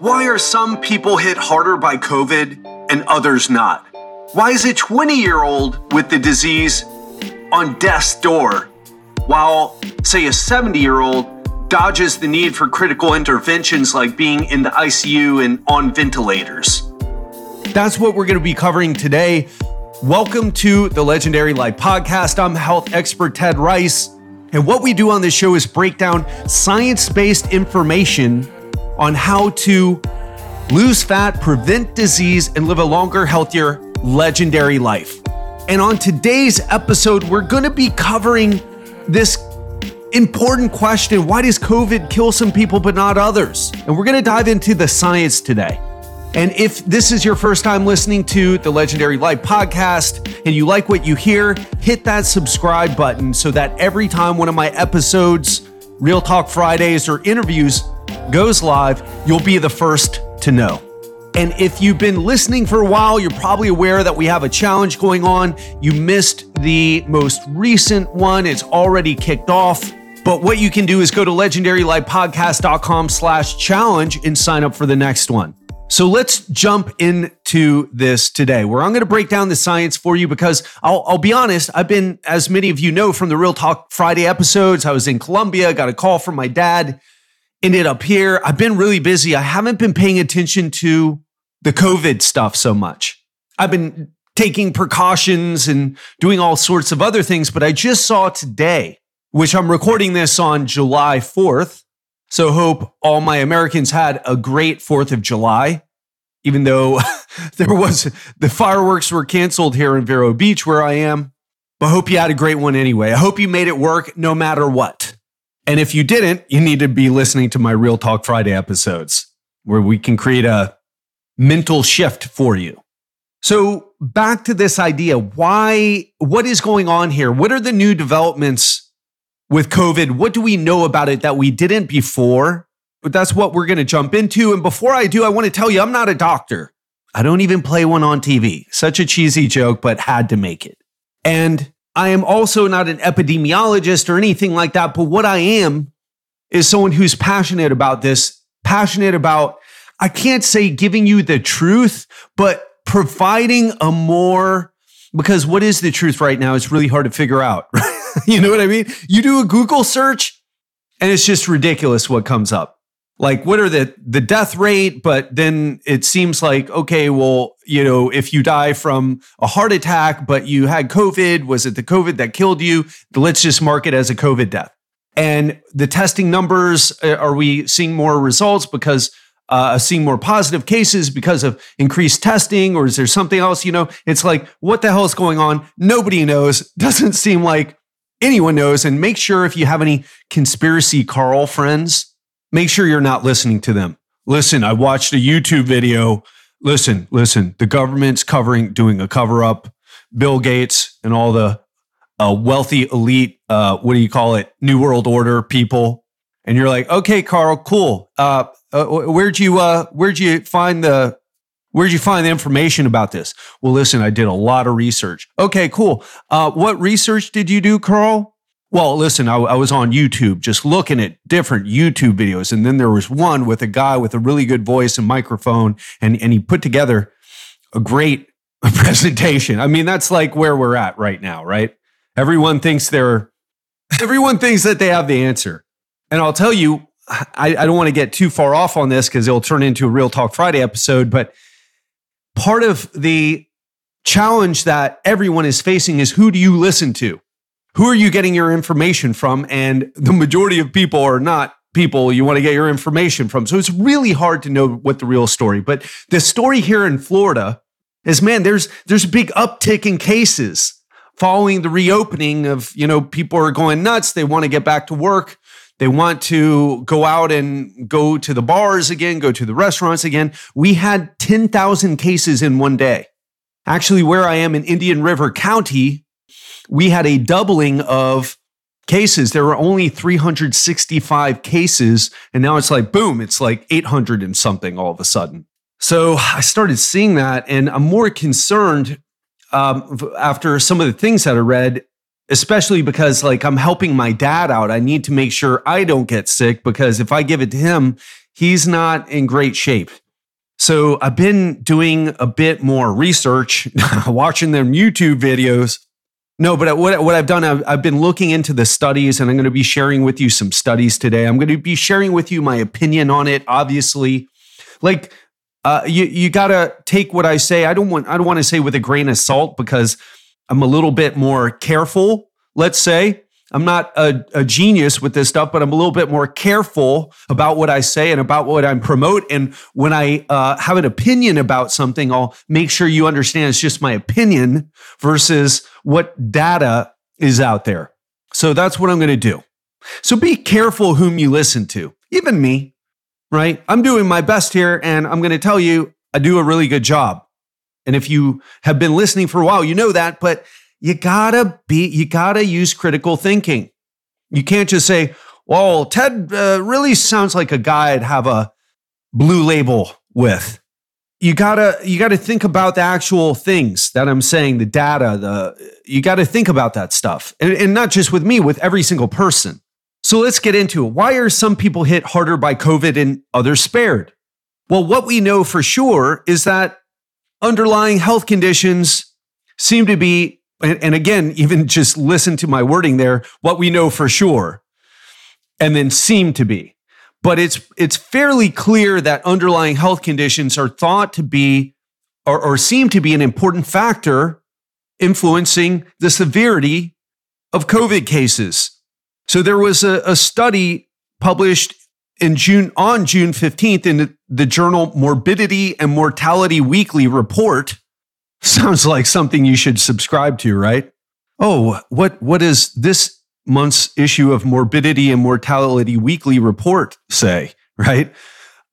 Why are some people hit harder by COVID and others not? Why is a 20 year old with the disease on death's door while, say, a 70 year old dodges the need for critical interventions like being in the ICU and on ventilators? That's what we're going to be covering today. Welcome to the Legendary Life Podcast. I'm health expert Ted Ryce. And what we do on this show is break down science based information on how to lose fat, prevent disease, and live a longer, healthier, legendary life. And on today's episode, we're going to be covering this important question why does COVID kill some people but not others? And we're going to dive into the science today. And if this is your first time listening to the Legendary Life podcast and you like what you hear, hit that subscribe button so that every time one of my episodes, Real Talk Fridays, or interviews goes live, you'll be the first to know. And if you've been listening for a while, you're probably aware that we have a challenge going on. You missed the most recent one. It's already kicked off. But what you can do is go to legendarylifepodcast.com slash challenge and sign up for the next one. So let's jump into this today, where I'm going to break down the science for you because I'll, I'll, be honest, I've been, as many of you know from the Real Talk Friday episodes, I was in Colombia, got a call from my dad ended up here. I've been really busy. I haven't been paying attention to the COVID stuff so much. I've been taking precautions and doing all sorts of other things, but I just saw today, which I'm recording this on July 4th. So hope all my Americans had a great 4th of July, even though there was the fireworks were canceled here in Vero Beach where I am. But hope you had a great one anyway. I hope you made it work no matter what. And if you didn't, you need to be listening to my Real Talk Friday episodes where we can create a mental shift for you. So back to this idea. Why, what is going on here? What are the new developments with COVID? What do we know about it that we didn't before? But that's what we're going to jump into. And before I do, I want to tell you, I'm not a doctor. I don't even play one on TV. Such a cheesy joke, but had to make it. And I am also not an epidemiologist or anything like that, but what I am is someone who's passionate about this, passionate about, I can't say giving you the truth, but providing a more, because what is the truth right now? It's really hard to figure out. you know what I mean? You do a Google search and it's just ridiculous what comes up like what are the the death rate? But then it seems like okay well you know if you die from a heart attack but you had covid was it the covid that killed you? Let's just mark it as a covid death. And the testing numbers uh, are we seeing more results because uh, seeing more positive cases because of increased testing or is there something else? You know it's like what the hell is going on? Nobody knows. Doesn't seem like anyone knows. And make sure if you have any conspiracy carl friends make sure you're not listening to them. Listen, I watched a YouTube video. Listen, listen, the government's covering, doing a cover up. Bill Gates and all the uh, wealthy elite, uh, what do you call it? New World Order people. And you're like, okay, Carl, cool. Uh, uh where'd you, uh, where'd you find the, Where'd you find the information about this? Well, listen, I did a lot of research. Okay, cool. Uh, what research did you do, Carl? Well, listen, I, I, was on YouTube just looking at different YouTube videos. And then there was one with a guy with a really good voice and microphone, and, and he put together a great presentation. I mean, that's like where we're at right now, right? Everyone thinks they're, everyone thinks that they have the answer. And I'll tell you, I, I don't want to get too far off on this because it'll turn into a Real Talk Friday episode, but part of the challenge that everyone is facing is who do you listen to? Who are you getting your information from? And the majority of people are not people you want to get your information from. So it's really hard to know what the real story. But the story here in Florida is man, there's there's a big uptick in cases following the reopening of, you know, people are going nuts. They want to get back to work. They want to go out and go to the bars again, go to the restaurants again. We had 10,000 cases in one day. Actually, where I am in Indian River County, we had a doubling of cases. There were only 365 cases, and now it's like, boom, it's like 800 and something all of a sudden. So I started seeing that, and I'm more concerned um, after some of the things that I read, especially because like I'm helping my dad out. I need to make sure I don't get sick because if I give it to him, he's not in great shape. So I've been doing a bit more research, watching them YouTube videos. No, but what, what I've done, I've, I've been looking into the studies and I'm going to be sharing with you some studies today. I'm going to be sharing with you my opinion on it, obviously. Like, uh, you, you got to take what I say. I don't want, I don't want to say with a grain of salt because I'm a little bit more careful, let's say. I'm not a, a, genius with this stuff, but I'm a little bit more careful about what I say and about what I promote. And when I uh, have an opinion about something, I'll make sure you understand it's just my opinion versus what data is out there. So that's what I'm going to do. So be careful whom you listen to, even me, right? I'm doing my best here, and I'm going to tell you I do a really good job. And if you have been listening for a while, you know that, but you gotta be, you gotta use critical thinking. You can't just say, well, Ted uh, really sounds like a guy I'd have a blue label with. You gotta, you gotta think about the actual things that I'm saying, the data, the, you gotta think about that stuff. And, and not just with me, with every single person. So let's get into it. Why are some people hit harder by COVID and others spared? Well, what we know for sure is that underlying health conditions seem to be and, and again, even just listen to my wording there, what we know for sure, and then seem to be. But it's it's fairly clear that underlying health conditions are thought to be or, or seem to be an important factor influencing the severity of COVID cases. So there was a, a study published in June on June 15th in the, the journal Morbidity and Mortality Weekly report Sounds like something you should subscribe to, right? Oh, what what does this month's issue of Morbidity and Mortality Weekly report say? Right?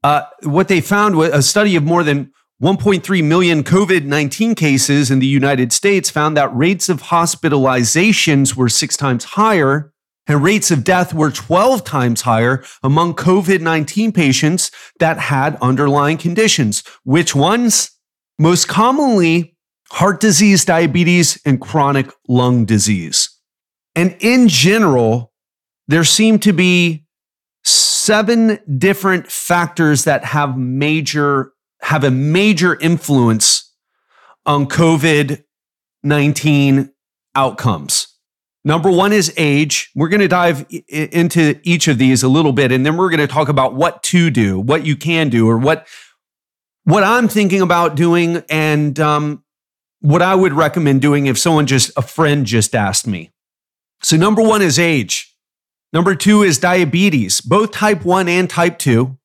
Uh, what they found was a study of more than 1.3 million COVID 19 cases in the United States found that rates of hospitalizations were six times higher and rates of death were 12 times higher among COVID 19 patients that had underlying conditions. Which ones? Most commonly, heart disease, diabetes, and chronic lung disease. And in general, there seem to be seven different factors that have major have a major influence on COVID-19 outcomes. Number one is age. We're going to dive into each of these a little bit, and then we're going to talk about what to do, what you can do, or what what I'm thinking about doing, and um, what I would recommend doing if someone just, a friend just asked me. So, number one is age. Number two is diabetes, both type 1 and type 2.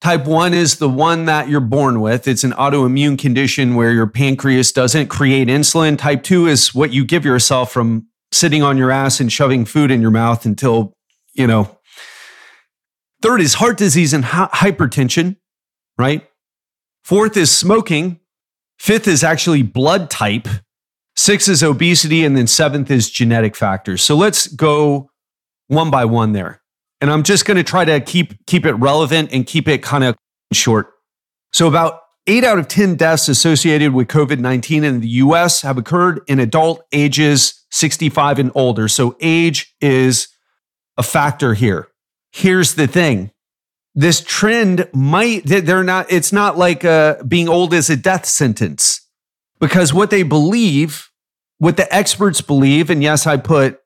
Type 1 is the one that you're born with. It's an autoimmune condition where your pancreas doesn't create insulin. Type 2 is what you give yourself from sitting on your ass and shoving food in your mouth until, you know. Third is heart disease and hypertension, right? Fourth is smoking. Fifth is actually blood type. Six is obesity. And then seventh is genetic factors. So let's go one by one there. And I'm just going to try to keep, keep it relevant and keep it kind of short. So about eight out of 10 deaths associated with COVID 19 in the US have occurred in adult ages 65 and older. So age is a factor here. Here's the thing this trend might they're not it's not like uh, being old is a death sentence. Because what they believe what the experts believe and yes i put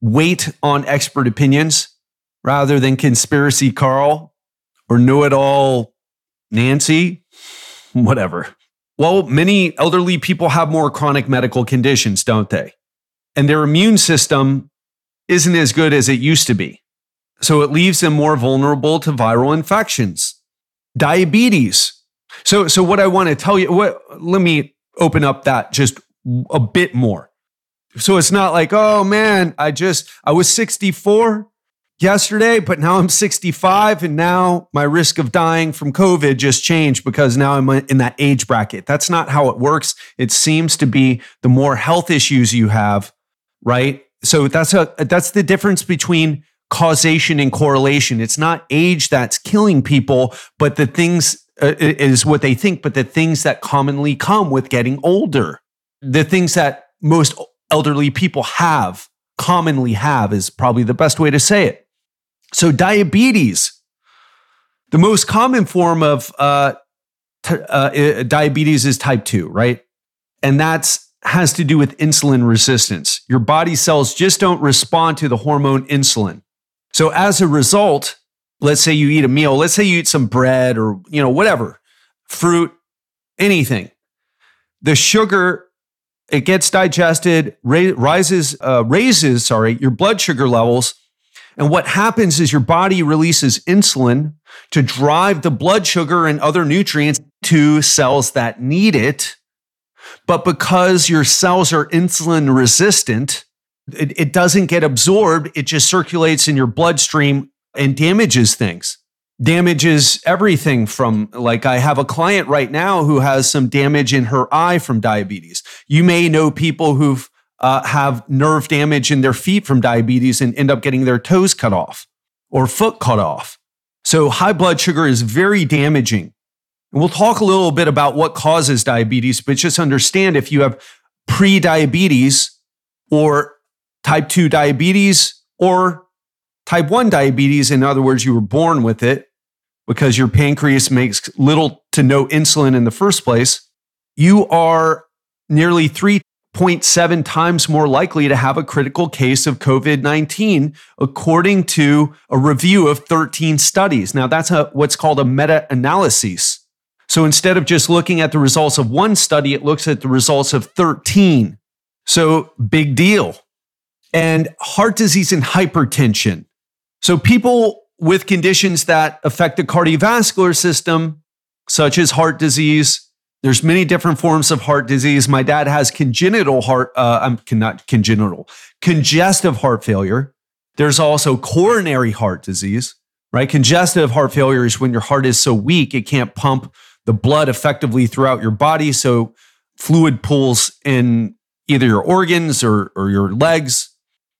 weight on expert opinions rather than conspiracy carl or know-it-all nancy whatever. Well many elderly people have more chronic medical conditions don't they? And their immune system isn't as good as it used to be so it leaves them more vulnerable to viral infections. Diabetes. So, so what I want to tell you, what, let me open up that just a bit more. So it's not like, oh man, I just, I was 64 yesterday, but now I'm 65 and now my risk of dying from COVID just changed because now I'm in that age bracket. That's not how it works. It seems to be the more health issues you have, right? So that's a, that's the difference between causation and correlation. It's not age that's killing people, but the things uh, is what they think, but the things that commonly come with getting older, the things that most elderly people have, commonly have, is probably the best way to say it. So, diabetes. The most common form of uh, t- uh, diabetes is type 2, right? And that's has to do with insulin resistance. Your body cells just don't respond to the hormone insulin. So as a result, let's say you eat a meal, let's say you eat some bread or, you know, whatever, fruit, anything. The sugar it gets digested, ra- rises uh, raises, sorry, your blood sugar levels. And what happens is your body releases insulin to drive the blood sugar and other nutrients to cells that need it but because your cells are insulin resistant, it, it doesn't get absorbed. It just circulates in your bloodstream and damages things damages everything from like I have a client right now who has some damage in her eye from diabetes. You may know people who've uh, have nerve damage in their feet from diabetes and end up getting their toes cut off or foot cut off. So high blood sugar is very damaging. And we'll talk a little bit about what causes diabetes, but just understand if you have pre-diabetes or type 2 diabetes or type 1 diabetes, in other words, you were born with it because your pancreas makes little to no insulin in the first place, you are nearly 3.7 times more likely to have a critical case of COVID 19, according to a review of 13 studies. Now, that's a, what's called a meta analysis. So instead of just looking at the results of one study, it looks at the results of 13. So big deal. And heart disease and hypertension. So people with conditions that affect the cardiovascular system, such as heart disease, there's many different forms of heart disease. My dad has congenital heart, uh, I'm not congenital, congestive heart failure. There's also coronary heart disease, right? Congestive heart failure is when your heart is so weak, it can't pump the blood effectively throughout your body. So fluid pools in either your organs or, or your legs.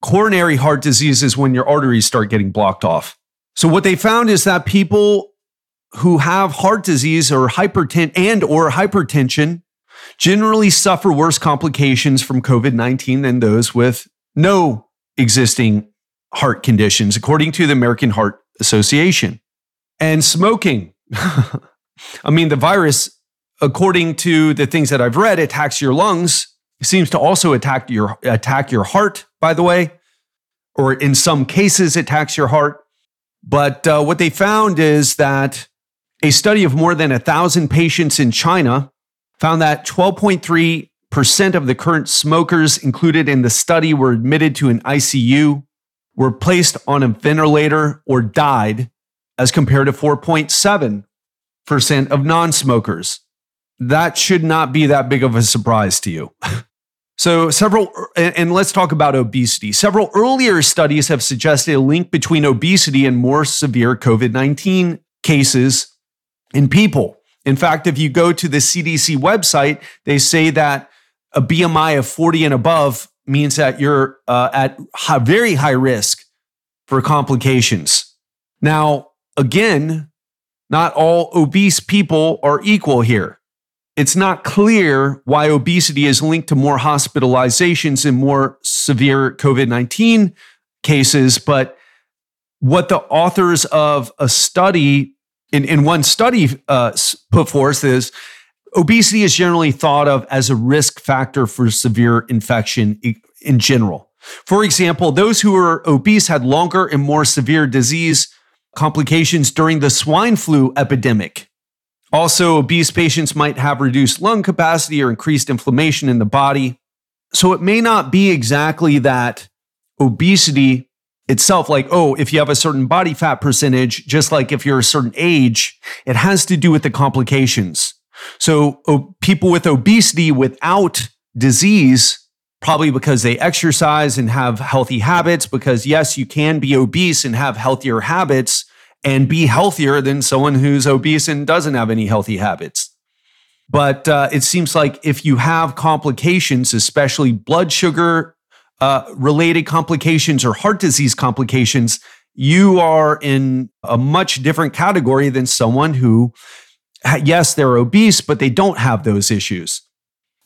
Coronary heart disease is when your arteries start getting blocked off. So what they found is that people who have heart disease or hypertension and or hypertension generally suffer worse complications from COVID-19 than those with no existing heart conditions, according to the American Heart Association. And smoking. I mean, the virus, according to the things that I've read, attacks your lungs. It seems to also attack your attack your heart, by the way, or in some cases attacks your heart. But uh, what they found is that a study of more than a thousand patients in China found that 12.3 percent of the current smokers included in the study were admitted to an ICU, were placed on a ventilator, or died, as compared to 4.7 percent of non smokers. That should not be that big of a surprise to you. so, several, and let's talk about obesity. Several earlier studies have suggested a link between obesity and more severe COVID 19 cases in people. In fact, if you go to the CDC website, they say that a BMI of 40 and above means that you're uh, at high, very high risk for complications. Now, again, not all obese people are equal here. It's not clear why obesity is linked to more hospitalizations and more severe COVID 19 cases, but what the authors of a study in, in one study uh, put forth is obesity is generally thought of as a risk factor for severe infection in general. For example, those who were obese had longer and more severe disease complications during the swine flu epidemic. Also, obese patients might have reduced lung capacity or increased inflammation in the body. So it may not be exactly that obesity itself, like, oh, if you have a certain body fat percentage, just like if you're a certain age, it has to do with the complications. So oh, people with obesity without disease probably because they exercise and have healthy habits. Because, yes, you can be obese and have healthier habits and be healthier than someone who's obese and doesn't have any healthy habits. But uh, it seems like if you have complications, especially blood sugar uh, related complications or heart disease complications, you are in a much different category than someone who, yes, they're obese, but they don't have those issues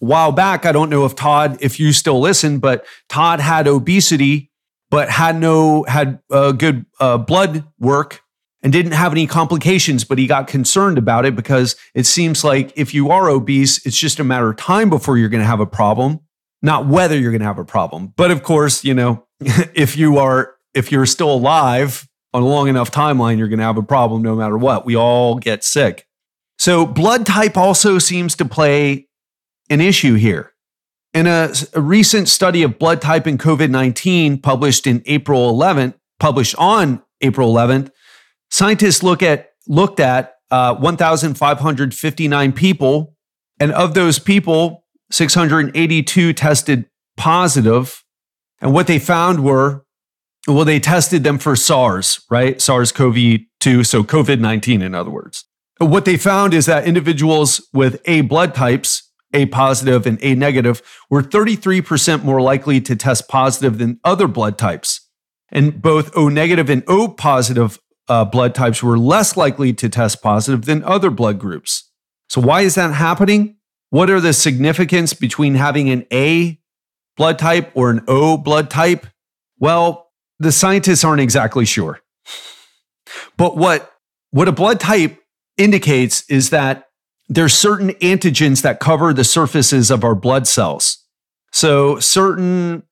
while back, I don't know if Todd, if you still listen, but Todd had obesity, but had no had uh, good uh, blood work and didn't have any complications, but he got concerned about it because it seems like if you are obese, it's just a matter of time before you're going to have a problem, not whether you're going to have a problem. But of course, you know, if you are, if you're still alive on a long enough timeline, you're going to have a problem no matter what. We all get sick. So, blood type also seems to play an issue here. In a, a recent study of blood type in COVID 19 published in April 11th, published on April 11th, scientists look at, looked at uh, 1,559 people, and of those people, 682 tested positive. And what they found were well, they tested them for SARS, right? SARS CoV 2, so COVID 19, in other words. What they found is that individuals with A blood types, A positive and A negative, were 33% more likely to test positive than other blood types. And both O negative and O positive uh, blood types were less likely to test positive than other blood groups. So, why is that happening? What are the significance between having an A blood type or an O blood type? Well, the scientists aren't exactly sure. But what, what a blood type indicates is that there's certain antigens that cover the surfaces of our blood cells. So certain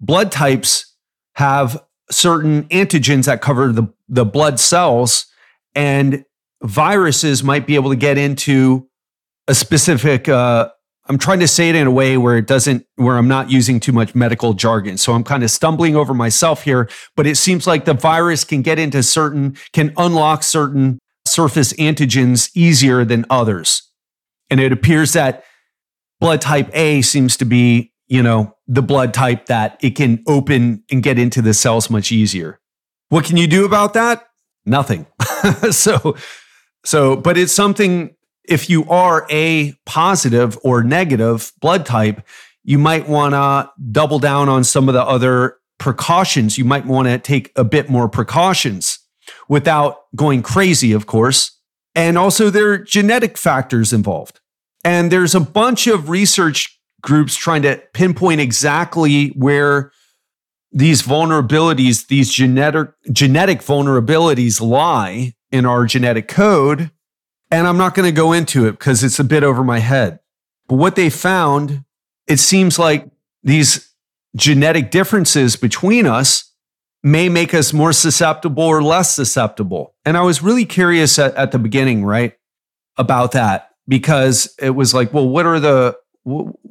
blood types have certain antigens that cover the, the blood cells, and viruses might be able to get into a specific uh, I'm trying to say it in a way where it doesn't, where I'm not using too much medical jargon. So I'm kind of stumbling over myself here, but it seems like the virus can get into certain, can unlock certain surface antigens easier than others. And it appears that blood type A seems to be, you know, the blood type that it can open and get into the cells much easier. What can you do about that? Nothing. so, so, but it's something if you are a positive or negative blood type, you might want to double down on some of the other precautions. You might want to take a bit more precautions without going crazy, of course. And also, there are genetic factors involved. And there's a bunch of research groups trying to pinpoint exactly where these vulnerabilities, these genetic, genetic vulnerabilities lie in our genetic code and I'm not going to go into it because it's a bit over my head. But what they found, it seems like these genetic differences between us may make us more susceptible or less susceptible. And I was really curious at, at the beginning, right, about that because it was like, well, what are the,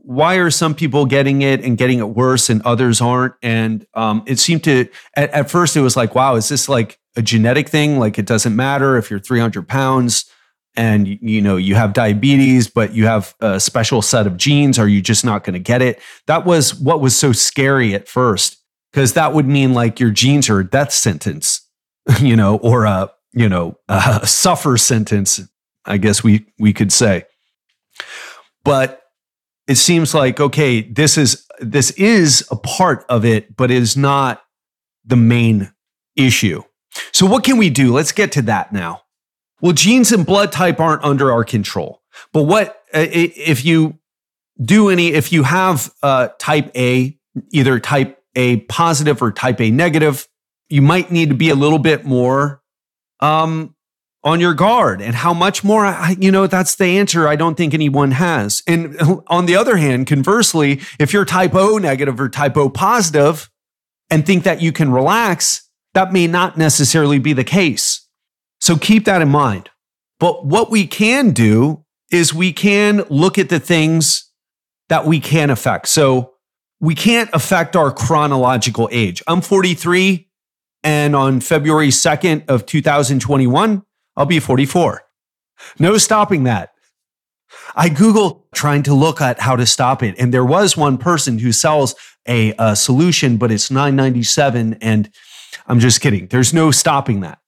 why are some people getting it and getting it worse and others aren't? And um, it seemed to, at, at first, it was like, wow, is this like a genetic thing? Like it doesn't matter if you're 300 pounds and you know you have diabetes but you have a special set of genes are you just not going to get it that was what was so scary at first because that would mean like your genes are a death sentence you know or a you know a suffer sentence i guess we we could say but it seems like okay this is this is a part of it but it is not the main issue so what can we do let's get to that now well, genes and blood type aren't under our control. But what if you do any, if you have uh, type A, either type A positive or type A negative, you might need to be a little bit more um, on your guard. And how much more? I, you know, that's the answer I don't think anyone has. And on the other hand, conversely, if you're type O negative or type O positive and think that you can relax, that may not necessarily be the case. So keep that in mind. But what we can do is we can look at the things that we can affect. So we can't affect our chronological age. I'm 43 and on February 2nd of 2021, I'll be 44. No stopping that. I Google trying to look at how to stop it. And there was one person who sells a, a solution, but it's 997. And I'm just kidding. There's no stopping that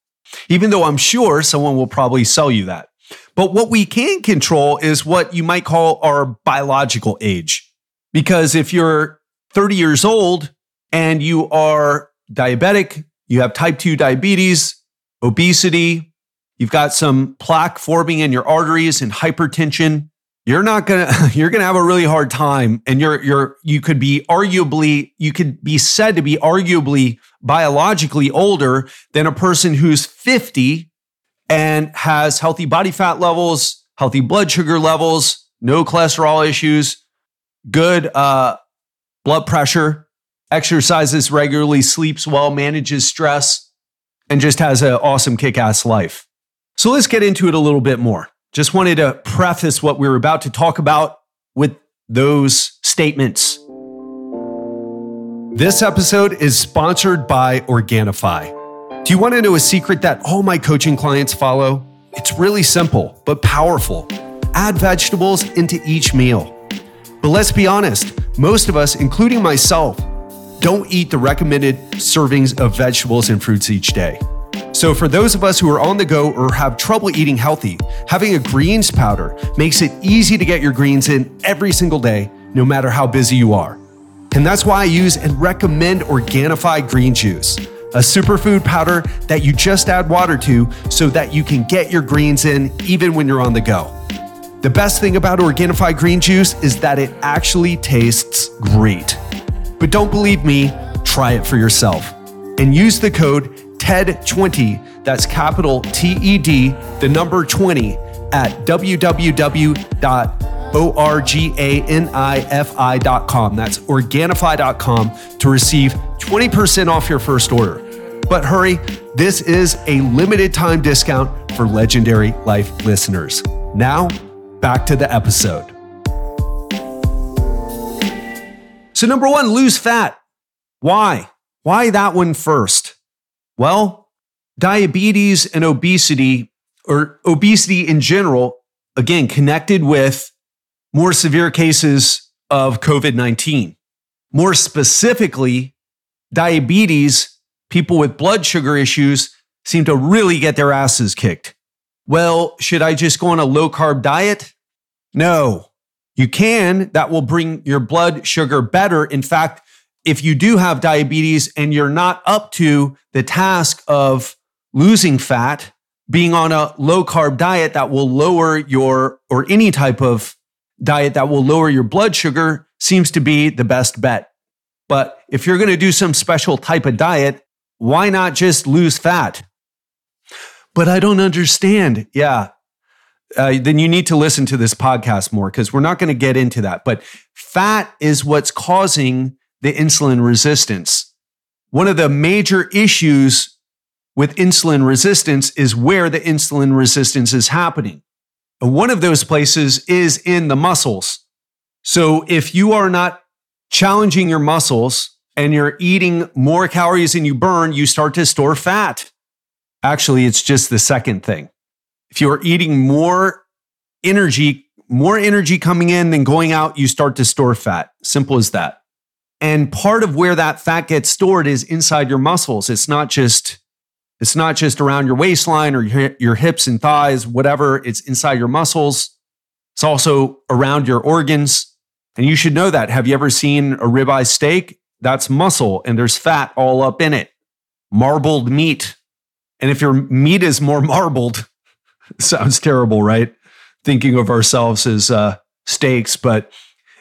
even though I'm sure someone will probably sell you that. But what we can control is what you might call our biological age. Because if you're 30 years old and you are diabetic, you have type 2 diabetes, obesity, you've got some plaque forming in your arteries and hypertension, you're not going to you're going to have a really hard time and you're you're you could be arguably you could be said to be arguably biologically older than a person who's 50 and has healthy body fat levels, healthy blood sugar levels, no cholesterol issues, good uh, blood pressure, exercises regularly, sleeps well, manages stress, and just has an awesome kick ass life. So let's get into it a little bit more. Just wanted to preface what we are about to talk about with those statements. This episode is sponsored by Organifi. Do you want to know a secret that all my coaching clients follow? It's really simple, but powerful. Add vegetables into each meal. But let's be honest, most of us, including myself, don't eat the recommended servings of vegetables and fruits each day. So, for those of us who are on the go or have trouble eating healthy, having a greens powder makes it easy to get your greens in every single day, no matter how busy you are. And that's why I use and recommend Organifi Green Juice, a superfood powder that you just add water to so that you can get your greens in even when you're on the go. The best thing about Organifi Green Juice is that it actually tastes great. But don't believe me, try it for yourself. And use the code TED20, that's capital T E D, the number 20, at www.organifi.com. That's organifi.com to receive 20% off your first order. But hurry, this is a limited time discount for Legendary Life listeners. Now, back to the episode. So, number one, lose fat. Why? Why that one first? Well, diabetes and obesity, or obesity in general, again, connected with more severe cases of COVID 19. More specifically, diabetes, people with blood sugar issues seem to really get their asses kicked. Well, should I just go on a low carb diet? No, you can. That will bring your blood sugar better. In fact, if you do have diabetes and you're not up to the task of losing fat, being on a low carb diet that will lower your, or any type of diet that will lower your blood sugar seems to be the best bet. But if you're going to do some special type of diet, why not just lose fat? but I don't understand. Yeah. Uh, then you need to listen to this podcast more because we're not going to get into that. But fat is what's causing the insulin resistance. One of the major issues with insulin resistance is where the insulin resistance is happening. One of those places is in the muscles. So if you are not challenging your muscles and you're eating more calories than you burn, you start to store fat. Actually, it's just the second thing. If you're eating more energy, more energy coming in than going out, you start to store fat. Simple as that. And part of where that fat gets stored is inside your muscles. It's not just it's not just around your waistline or your, hips and thighs, whatever. It's inside your muscles. It's also around your organs. And you should know that. Have you ever seen a ribeye steak? That's muscle and there's fat all up in it. Marbled meat, and if your meat is more marbled, sounds terrible, right? Thinking of ourselves as uh, steaks, but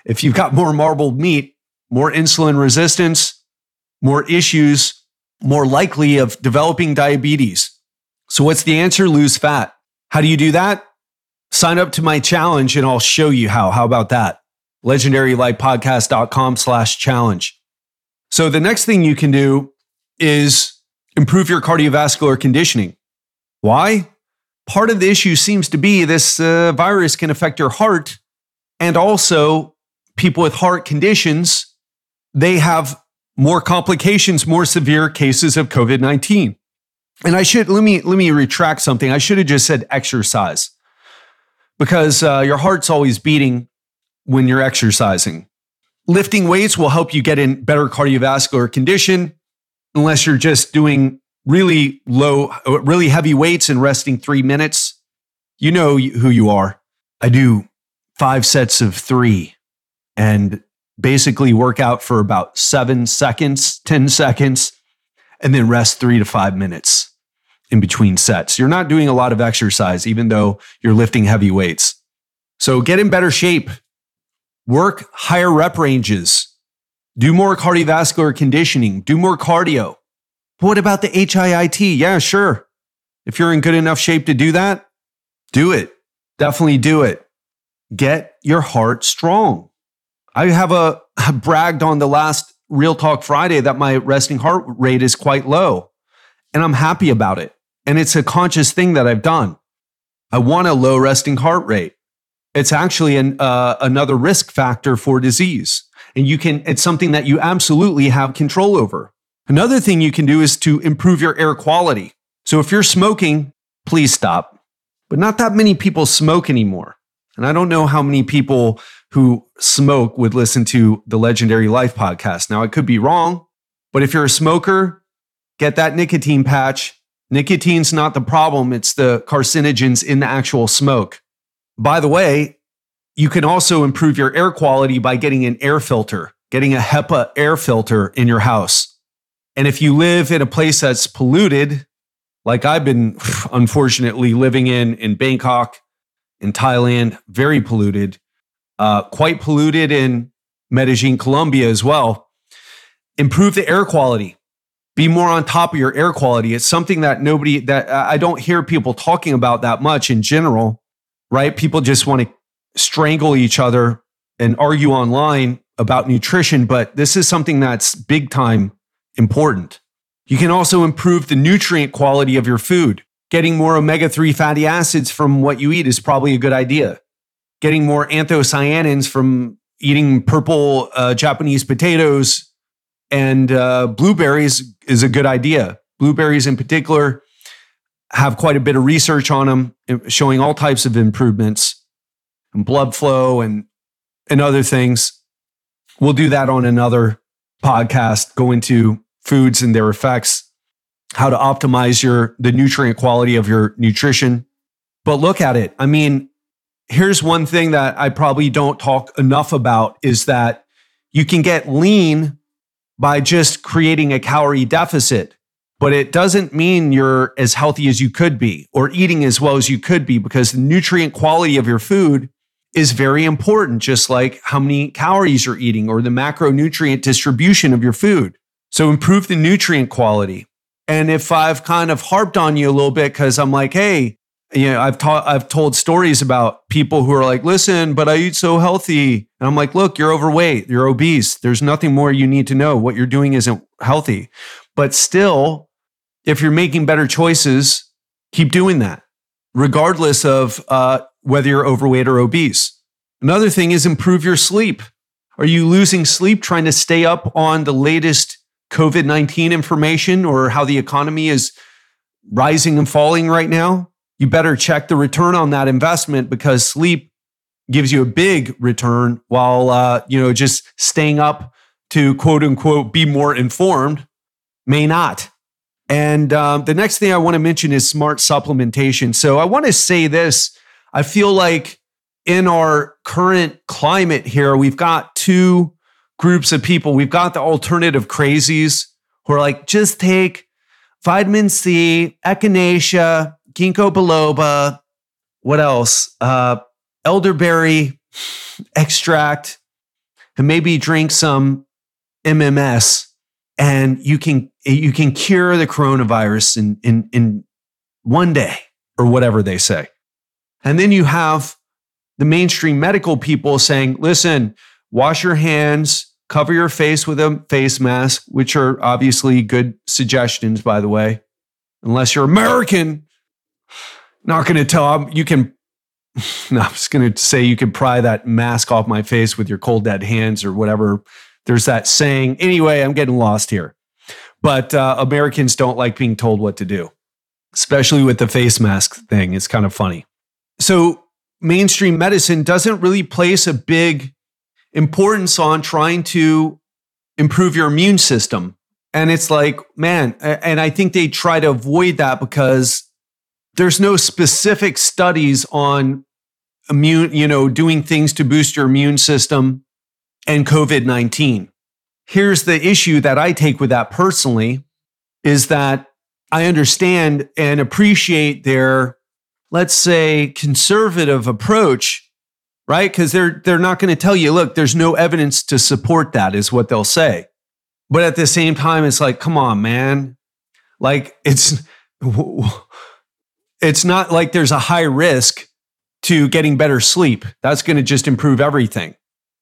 if you've got more marbled meat, more insulin resistance, more issues, more likely of developing diabetes. So, what's the answer? Lose fat. How do you do that? Sign up to my challenge and I'll show you how. How about that? legendarylifepodcast.com slash challenge. So the next thing you can do is improve your cardiovascular conditioning. Why? Part of the issue seems to be this uh, virus can affect your heart and also people with heart conditions, they have more complications, more severe cases of COVID-19. And I should let me let me retract something. I should have just said exercise. Because uh, your heart's always beating when you're exercising. Lifting weights will help you get in better cardiovascular condition unless you're just doing really low, really heavy weights and resting three minutes. You know who you are. I do five sets of three and basically work out for about seven seconds, 10 seconds, and then rest three to five minutes in between sets. You're not doing a lot of exercise, even though you're lifting heavy weights. So get in better shape, work higher rep ranges, do more cardiovascular conditioning, do more cardio. What about the HIIT? Yeah, sure. If you're in good enough shape to do that, do it. Definitely do it. Get your heart strong. I have bragged on the last Real Talk Friday that my resting heart rate is quite low, and I'm happy about it. And it's a conscious thing that I've done. I want a low resting heart rate. It's actually an, uh, another risk factor for disease. And you can, it's something that you absolutely have control over. Another thing you can do is to improve your air quality. So if you're smoking, please stop. But not that many people smoke anymore. And I don't know how many people who smoke would listen to the Legendary Life podcast. Now, I could be wrong, but if you're a smoker, get that nicotine patch. Nicotine's not the problem, it's the carcinogens in the actual smoke. By the way, you can also improve your air quality by getting an air filter, getting a HEPA air filter in your house. And if you live in a place that's polluted, like I've been unfortunately living in in Bangkok, in Thailand, very polluted, uh, quite polluted in Medellin, Colombia as well. Improve the air quality. Be more on top of your air quality. It's something that nobody, that I don't hear people talking about that much in general, right? People just want to strangle each other and argue online about nutrition, but this is something that's big time important. You can also improve the nutrient quality of your food. Getting more omega 3 fatty acids from what you eat is probably a good idea. Getting more anthocyanins from eating purple uh, Japanese potatoes and uh, blueberries is a good idea. Blueberries, in particular, have quite a bit of research on them, uh, showing all types of improvements and blood flow and, and other things. We'll do that on another podcast, go into foods and their effects how to optimize your the nutrient quality of your nutrition. But look at it. I mean, here's one thing that I probably don't talk enough about is that you can get lean by just creating a calorie deficit, but it doesn't mean you're as healthy as you could be or eating as well as you could be because the nutrient quality of your food is very important, just like how many calories you're eating or the macronutrient distribution of your food. So improve the nutrient quality. And if I've kind of harped on you a little bit because I'm like, hey, you know, I've taught, I've told stories about people who are like, listen, but I eat so healthy. And I'm like, look, you're overweight, you're obese. There's nothing more you need to know. What you're doing isn't healthy. But still, if you're making better choices, keep doing that, regardless of uh, whether you're overweight or obese. Another thing is improve your sleep. Are you losing sleep trying to stay up on the latest COVID 19 information or how the economy is rising and falling right now, you better check the return on that investment because sleep gives you a big return while, uh, you know, just staying up to quote unquote be more informed may not. And um, the next thing I want to mention is smart supplementation. So I want to say this I feel like in our current climate here, we've got two groups of people. We've got the alternative crazies who are like, just take vitamin C, echinacea, ginkgo biloba, what else? Uh, elderberry extract, and maybe drink some MMS, and you can you can cure the coronavirus in in in one day or whatever they say. And then you have the mainstream medical people saying, listen, wash your hands, cover your face with a face mask, which are obviously good suggestions, by the way. Unless you're American, not going to tell I'm, you can. No, I was going to say you can pry that mask off my face with your cold dead hands or whatever. There's that saying. Anyway, I'm getting lost here. But uh, Americans don't like being told what to do, especially with the face mask thing. It's kind of funny. So, mainstream medicine doesn't really place a big importance on trying to improve your immune system. And it's like, man, and I think they try to avoid that because there's no specific studies on immune, you know, doing things to boost your immune system and COVID 19. Here's the issue that I take with that personally is that I understand and appreciate their, let's say, conservative approach right? Because they're they're not going to tell you, look, there's no evidence to support that, is what they'll say. But at the same time, it's like, come on, man. Like it's it's not like there's a high risk to getting better sleep. That's going to just improve everything.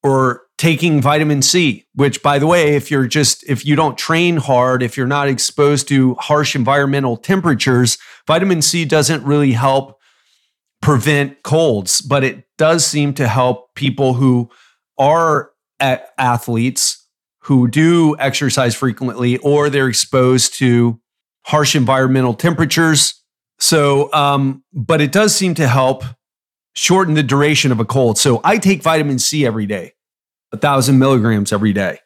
Or taking vitamin C, which by the way, if you're just if you don't train hard, if you're not exposed to harsh environmental temperatures, vitamin C doesn't really help prevent colds, but it does seem to help people who are athletes who do exercise frequently or they're exposed to harsh environmental temperatures. So, um, but it does seem to help shorten the duration of a cold. So I take vitamin C every day, a thousand milligrams every day.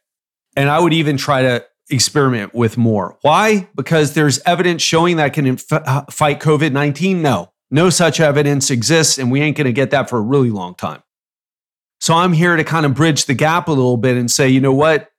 And I would even try to experiment with more. Why? Because there's evidence showing that can inf- uh, fight COVID 19? No, no such evidence exists, and we ain't going to get that for a really long time. So I'm here to kind of bridge the gap a little bit and say, you know what?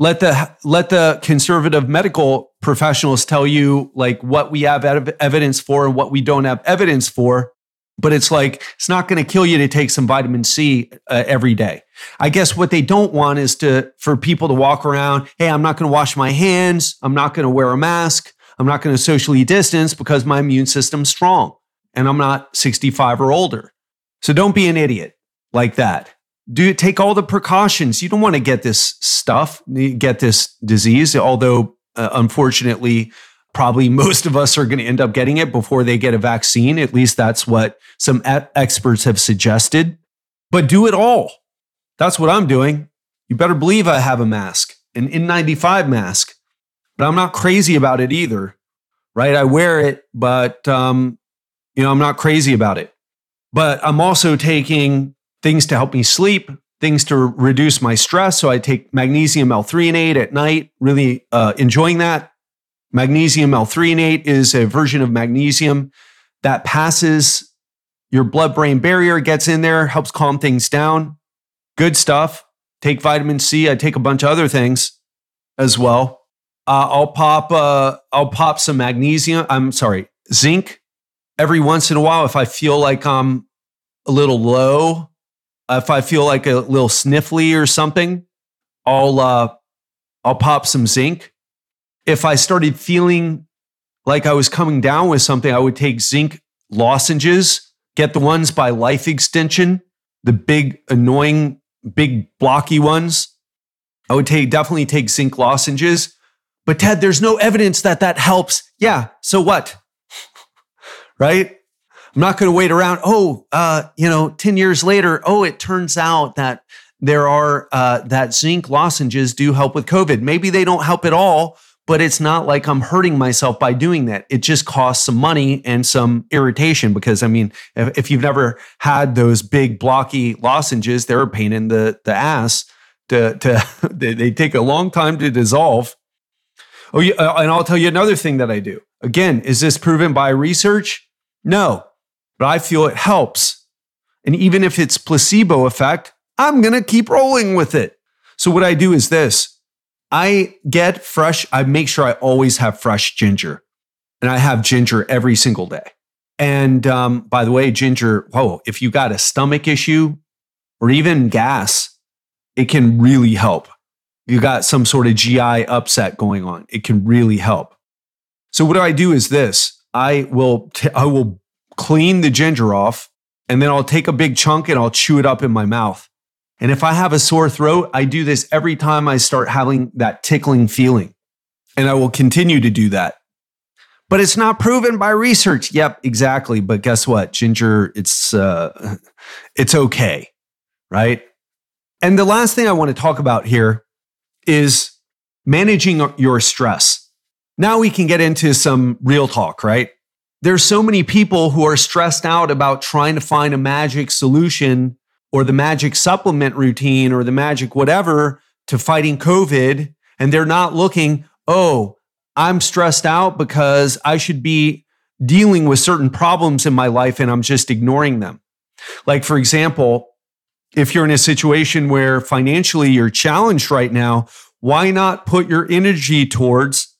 Let the let the conservative medical professionals tell you like what we have ev- evidence for and what we don't have evidence for. But it's like it's not going to kill you to take some vitamin C uh, every day. I guess what they don't want is to for people to walk around. Hey, I'm not going to wash my hands. I'm not going to wear a mask. I'm not going to socially distance because my immune system's strong and I'm not 65 or older. So don't be an idiot like that do take all the precautions. You don't want to get this stuff, get this disease, although uh, unfortunately, probably most of us are going to end up getting it before they get a vaccine. At least that's what some experts have suggested. But do it all. That's what I'm doing. You better believe I have a mask, an N95 mask, but I'm not crazy about it either, right? I wear it, but um, you know, I'm not crazy about it. But I'm also taking things to help me sleep, things to reduce my stress. So I take magnesium L-threonate at night, really uh, enjoying that. Magnesium L-threonate is a version of magnesium that passes your blood brain barrier, gets in there, helps calm things down. Good stuff. Take vitamin C. I take a bunch of other things as well. Uh, I'll pop. Uh, I'll pop some magnesium. I'm sorry, zinc every once in a while if I feel like I'm a little low if I feel like a little sniffly or something, I'll uh, I'll pop some zinc. If I started feeling like I was coming down with something, I would take zinc lozenges. Get the ones by Life Extension, the big annoying, big blocky ones. I would take definitely take zinc lozenges. But Ted, there's no evidence that that helps. Yeah, so what? right? I'm not going to wait around. Oh, uh, you know, 10 years later, oh, it turns out that there are uh, that zinc lozenges do help with COVID. Maybe they don't help at all, but it's not like I'm hurting myself by doing that. It just costs some money and some irritation because I mean, if, if you've never had those big blocky lozenges, they're a pain in the, the ass to, to they, they take a long time to dissolve. Oh, yeah, uh, and I'll tell you another thing that I do. Again, is this proven by research? No, but I feel it helps. And even if it's placebo effect, I'm going to keep rolling with it. So what I do is this. I get fresh, I make sure I always have fresh ginger. And I have ginger every single day. And um, by the way, ginger, whoa, if you got a stomach issue or even gas, it can really help. You got some sort of GI upset going on, it can really help. So what I do is this. I will t- I will clean the ginger off, and then I'll take a big chunk and I'll chew it up in my mouth. And if I have a sore throat, I do this every time I start having that tickling feeling. And I will continue to do that. But it's not proven by research. Yep, exactly. But guess what? Ginger, it's uh, it's okay, right? And the last thing I want to talk about here is managing your stress. Now we can get into some real talk, right? There's so many people who are stressed out about trying to find a magic solution or the magic supplement routine or the magic whatever to fighting COVID. And they're not looking, oh, I'm stressed out because I should be dealing with certain problems in my life and I'm just ignoring them. Like, for example, if you're in a situation where financially you're challenged right now, why not put your energy towards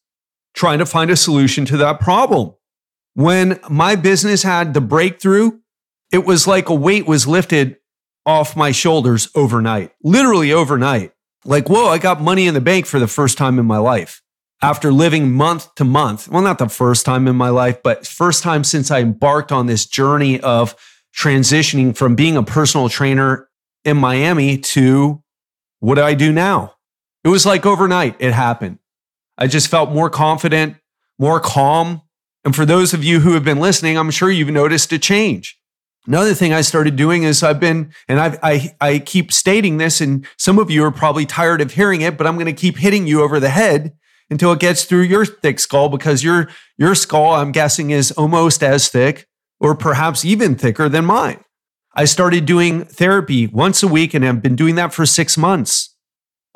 trying to find a solution to that problem? When my business had the breakthrough, it was like a weight was lifted off my shoulders overnight, literally overnight. Like, whoa, I got money in the bank for the first time in my life. after living month to month. Well, not the first time in my life, but first time since I embarked on this journey of transitioning from being a personal trainer in Miami to what do I do now? It was like overnight it happened. I just felt more confident, more calm. And for those of you who have been listening, I'm sure you've noticed a change. Another thing I started doing is I've been, and I've, I, I keep stating this, and some of you are probably tired of hearing it, but I'm going to keep hitting you over the head until it gets through your thick skull because your, your skull, I'm guessing, is almost as thick or perhaps even thicker than mine. I started doing therapy once a week and I've been doing that for six months.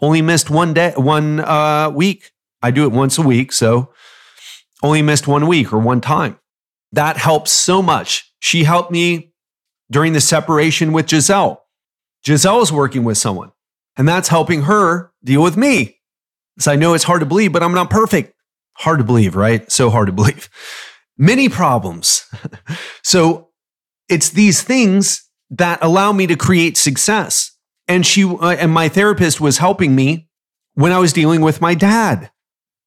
Only missed one day, one uh, week. I do it once a week. So only missed one week or one time. That helps so much. She helped me during the separation with Giselle. Giselle is working with someone, and that's helping her deal with me. So I know it's hard to believe, but I'm not perfect. Hard to believe, right? So hard to believe. Many problems. so it's these things that allow me to create success. And she uh, and my therapist was helping me when I was dealing with my dad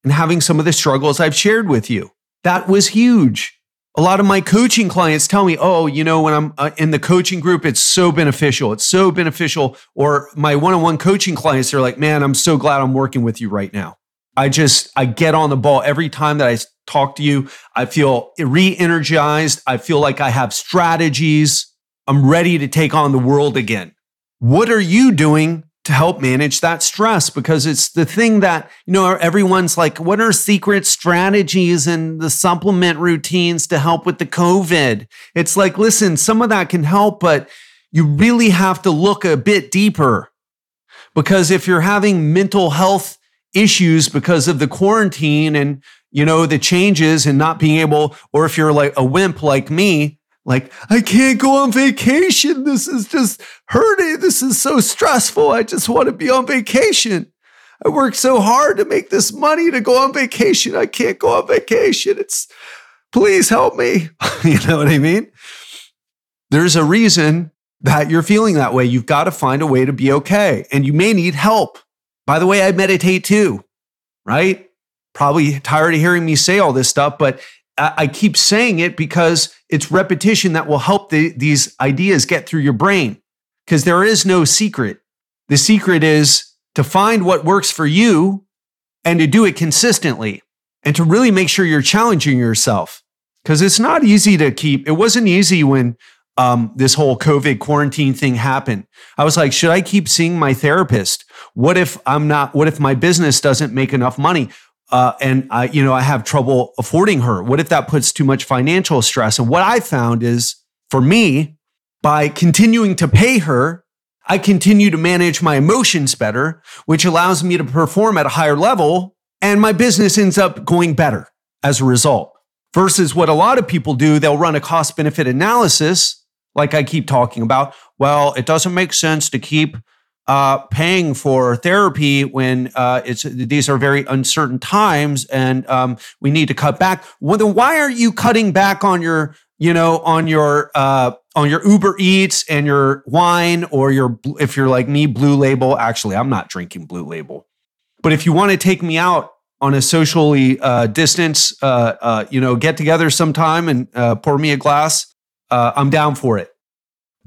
and having some of the struggles I've shared with you. That was huge a lot of my coaching clients tell me, oh, you know, when I'm uh, in the coaching group, it's so beneficial. It's so beneficial. Or my one on one coaching clients, they're like, man, I'm so glad I'm working with you right now. I just, I get on the ball every time that I talk to you. I feel re energized. I feel like I have strategies. I'm ready to take on the world again. What are you doing to help manage that stress because it's the thing that, you know, everyone's like, what are secret strategies and the supplement routines to help with the COVID? It's like, listen, some of that can help, but you really have to look a bit deeper because if you're having mental health issues because of the quarantine and, you know, the changes and not being able, or if you're like a wimp like me, like, I can't go on vacation. This is just hurting. This is so stressful. I just want to be on vacation. I worked so hard to make this money to go on vacation. I can't go on vacation. It's, please help me. you know what I mean? There's a reason that you're feeling that way. You've got to find a way to be okay. And you may need help. By the way, I meditate too, right? Probably tired of hearing me say all this stuff, but I keep saying it because it's repetition that will help the, these ideas get through your brain because there is no secret. The secret is to find what works for you and to do it consistently and to really make sure you're challenging yourself because it's not easy to keep. It wasn't easy when um, this whole COVID quarantine thing happened. I was like, should I keep seeing my therapist? What if I'm not, what if my business doesn't make enough money? Uh, and I, you know, I have trouble affording her. What if that puts too much financial stress? And what I found is for me, by continuing to pay her, I continue to manage my emotions better, which allows me to perform at a higher level. And my business ends up going better as a result. Versus what a lot of people do, they'll run a cost benefit analysis, like I keep talking about. Well, it doesn't make sense to keep uh, paying for therapy when uh, it's these are very uncertain times and um, we need to cut back. Well, then why are you cutting back on your you know on your uh, on your Uber Eats and your wine or your if you're like me Blue Label? Actually, I'm not drinking Blue Label, but if you want to take me out on a socially uh, distance, uh, uh, you know, get together sometime and uh, pour me a glass. Uh, I'm down for it.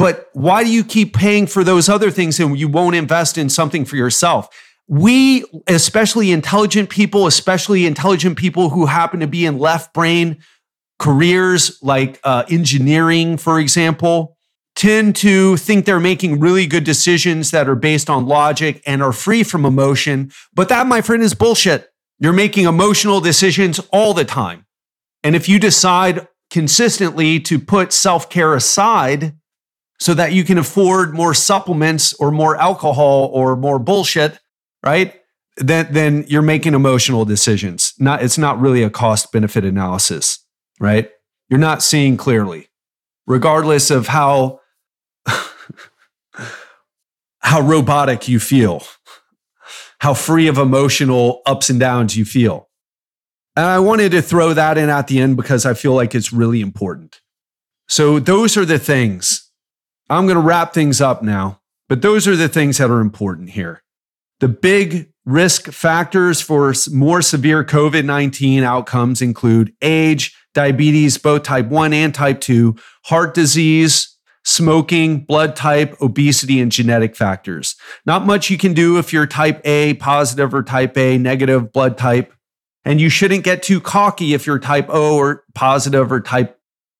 But why do you keep paying for those other things and you won't invest in something for yourself? We, especially intelligent people, especially intelligent people who happen to be in left brain careers like uh, engineering, for example, tend to think they're making really good decisions that are based on logic and are free from emotion. But that, my friend, is bullshit. You're making emotional decisions all the time. And if you decide consistently to put self care aside, so that you can afford more supplements or more alcohol or more bullshit, right? Then, then you're making emotional decisions. Not, it's not really a cost benefit analysis, right? You're not seeing clearly, regardless of how, how robotic you feel, how free of emotional ups and downs you feel. And I wanted to throw that in at the end because I feel like it's really important. So, those are the things I'm going to wrap things up now, but those are the things that are important here. The big risk factors for more severe COVID 19 outcomes include age, diabetes, both type 1 and type 2, heart disease, smoking, blood type, obesity, and genetic factors. Not much you can do if you're type A positive or type A negative blood type. And you shouldn't get too cocky if you're type O or positive or type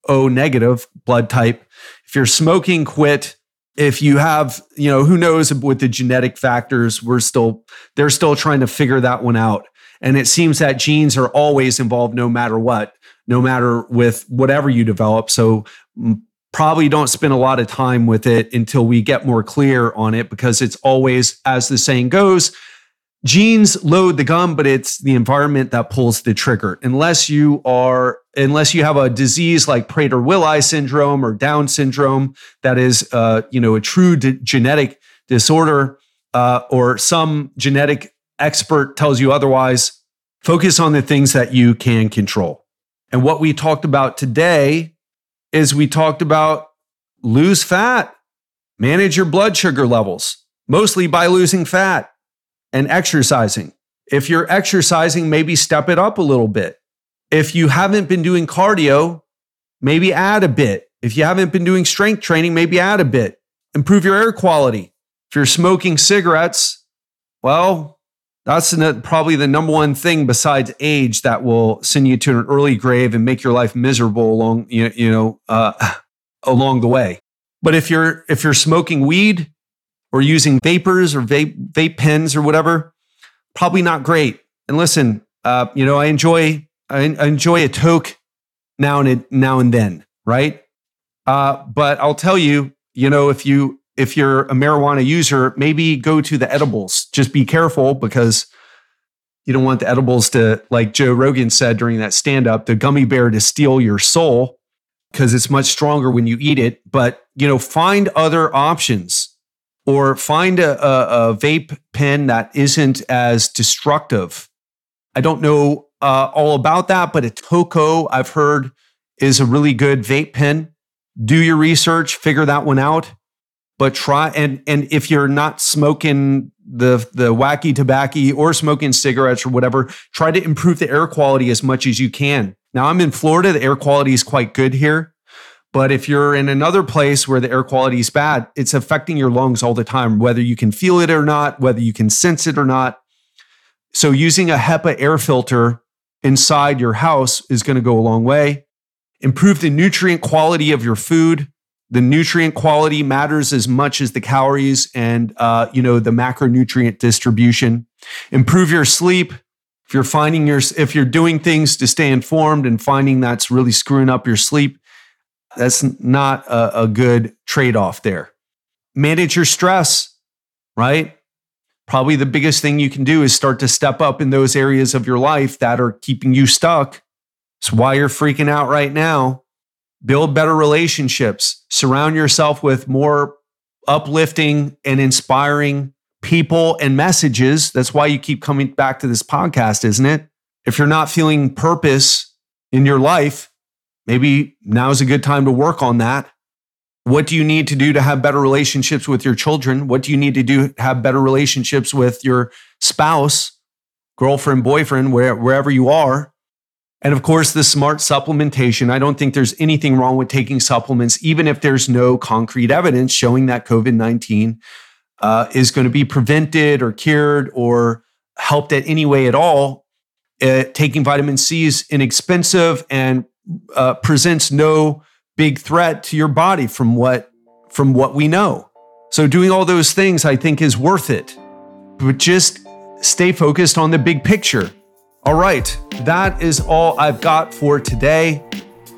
O negative blood type. If you're smoking, quit. If you have, you know, who knows with the genetic factors, we're still, they're still trying to figure that one out. And it seems that genes are always involved no matter what, no matter with whatever you develop. So mm, probably don't spend a lot of time with it until we get more clear on it because it's always, as the saying goes, genes load the gun, but it's the environment that pulls the trigger. Unless you are, unless you have a disease like Prader-Willi syndrome or Down syndrome, that is, uh, you know, a true genetic disorder, uh, or some genetic expert tells you otherwise. Focus on the things that you can control. And what we talked about today is we talked about lose fat, manage your blood sugar levels, mostly by losing fat and exercising. If you're exercising, maybe step it up a little bit. If you haven't been doing cardio, maybe add a bit. If you haven't been doing strength training, maybe add a bit. Improve your air quality. If you're smoking cigarettes, well, that's probably the number one thing besides age that will send you to an early grave and make your life miserable along you, you know uh, along the way. But if you're if you're smoking weed or using vapors or vape vape pens or whatever, probably not great. And listen, uh, you know I enjoy I enjoy a toke now and now and then, right? Uh, but I'll tell you, you know, if you if you're a marijuana user, maybe go to the edibles. Just be careful because you don't want the edibles to, like Joe Rogan said during that stand up, the gummy bear to steal your soul because it's much stronger when you eat it. But, you know, find other options or find a, a, a vape pen that isn't as destructive. I don't know uh, all about that, but a Toco I've heard is a really good vape pen. Do your research, figure that one out but try and and if you're not smoking the the wacky tobacco or smoking cigarettes or whatever, try to improve the air quality as much as you can. Now I'm in Florida, the air quality is quite good here. But if you're in another place where the air quality is bad, it's affecting your lungs all the time, whether you can feel it or not, whether you can sense it or not. So using a HEPA air filter inside your house is going to go a long way. Improve the nutrient quality of your food. The nutrient quality matters as much as the calories and uh, you know the macronutrient distribution. Improve your sleep. If you're finding your if you're doing things to stay informed and finding that's really screwing up your sleep that's not a, a good trade-off there. Manage your stress right probably the biggest thing you can do is start to step up in those areas of your life that are keeping you stuck it's why you're freaking out right now build better relationships, surround yourself with more uplifting and inspiring people and messages. That's why you keep coming back to this podcast, isn't it? If you're not feeling purpose in your life, maybe now is a good time to work on that. What do you need to do to have better relationships with your children? What do you need to do to have better relationships with your spouse, girlfriend, boyfriend, where, wherever you are? And of course, the smart supplementation. I don't think there's anything wrong with taking supplements, even if there's no concrete evidence showing that COVID 19 uh, is going to be prevented or cured or helped at any way at all. Uh, taking vitamin C is inexpensive and uh, presents no big threat to your body from what from what we know. So doing all those things, I think, is worth it. But just stay focused on the big picture. All right, that is all I've got for today.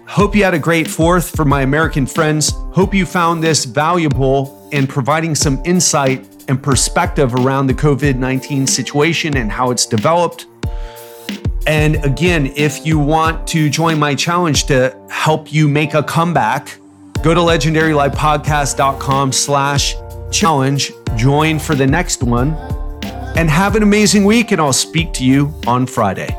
Hope you had a great fourth for my American friends. Hope you found this valuable in providing some insight and perspective around the COVID 19 situation and how it's developed. And again, if you want to join my challenge to help you make a comeback, go to legendarylifepodcast.com slash challenge, join for the next one and have an amazing week, and I'll speak to you on Friday.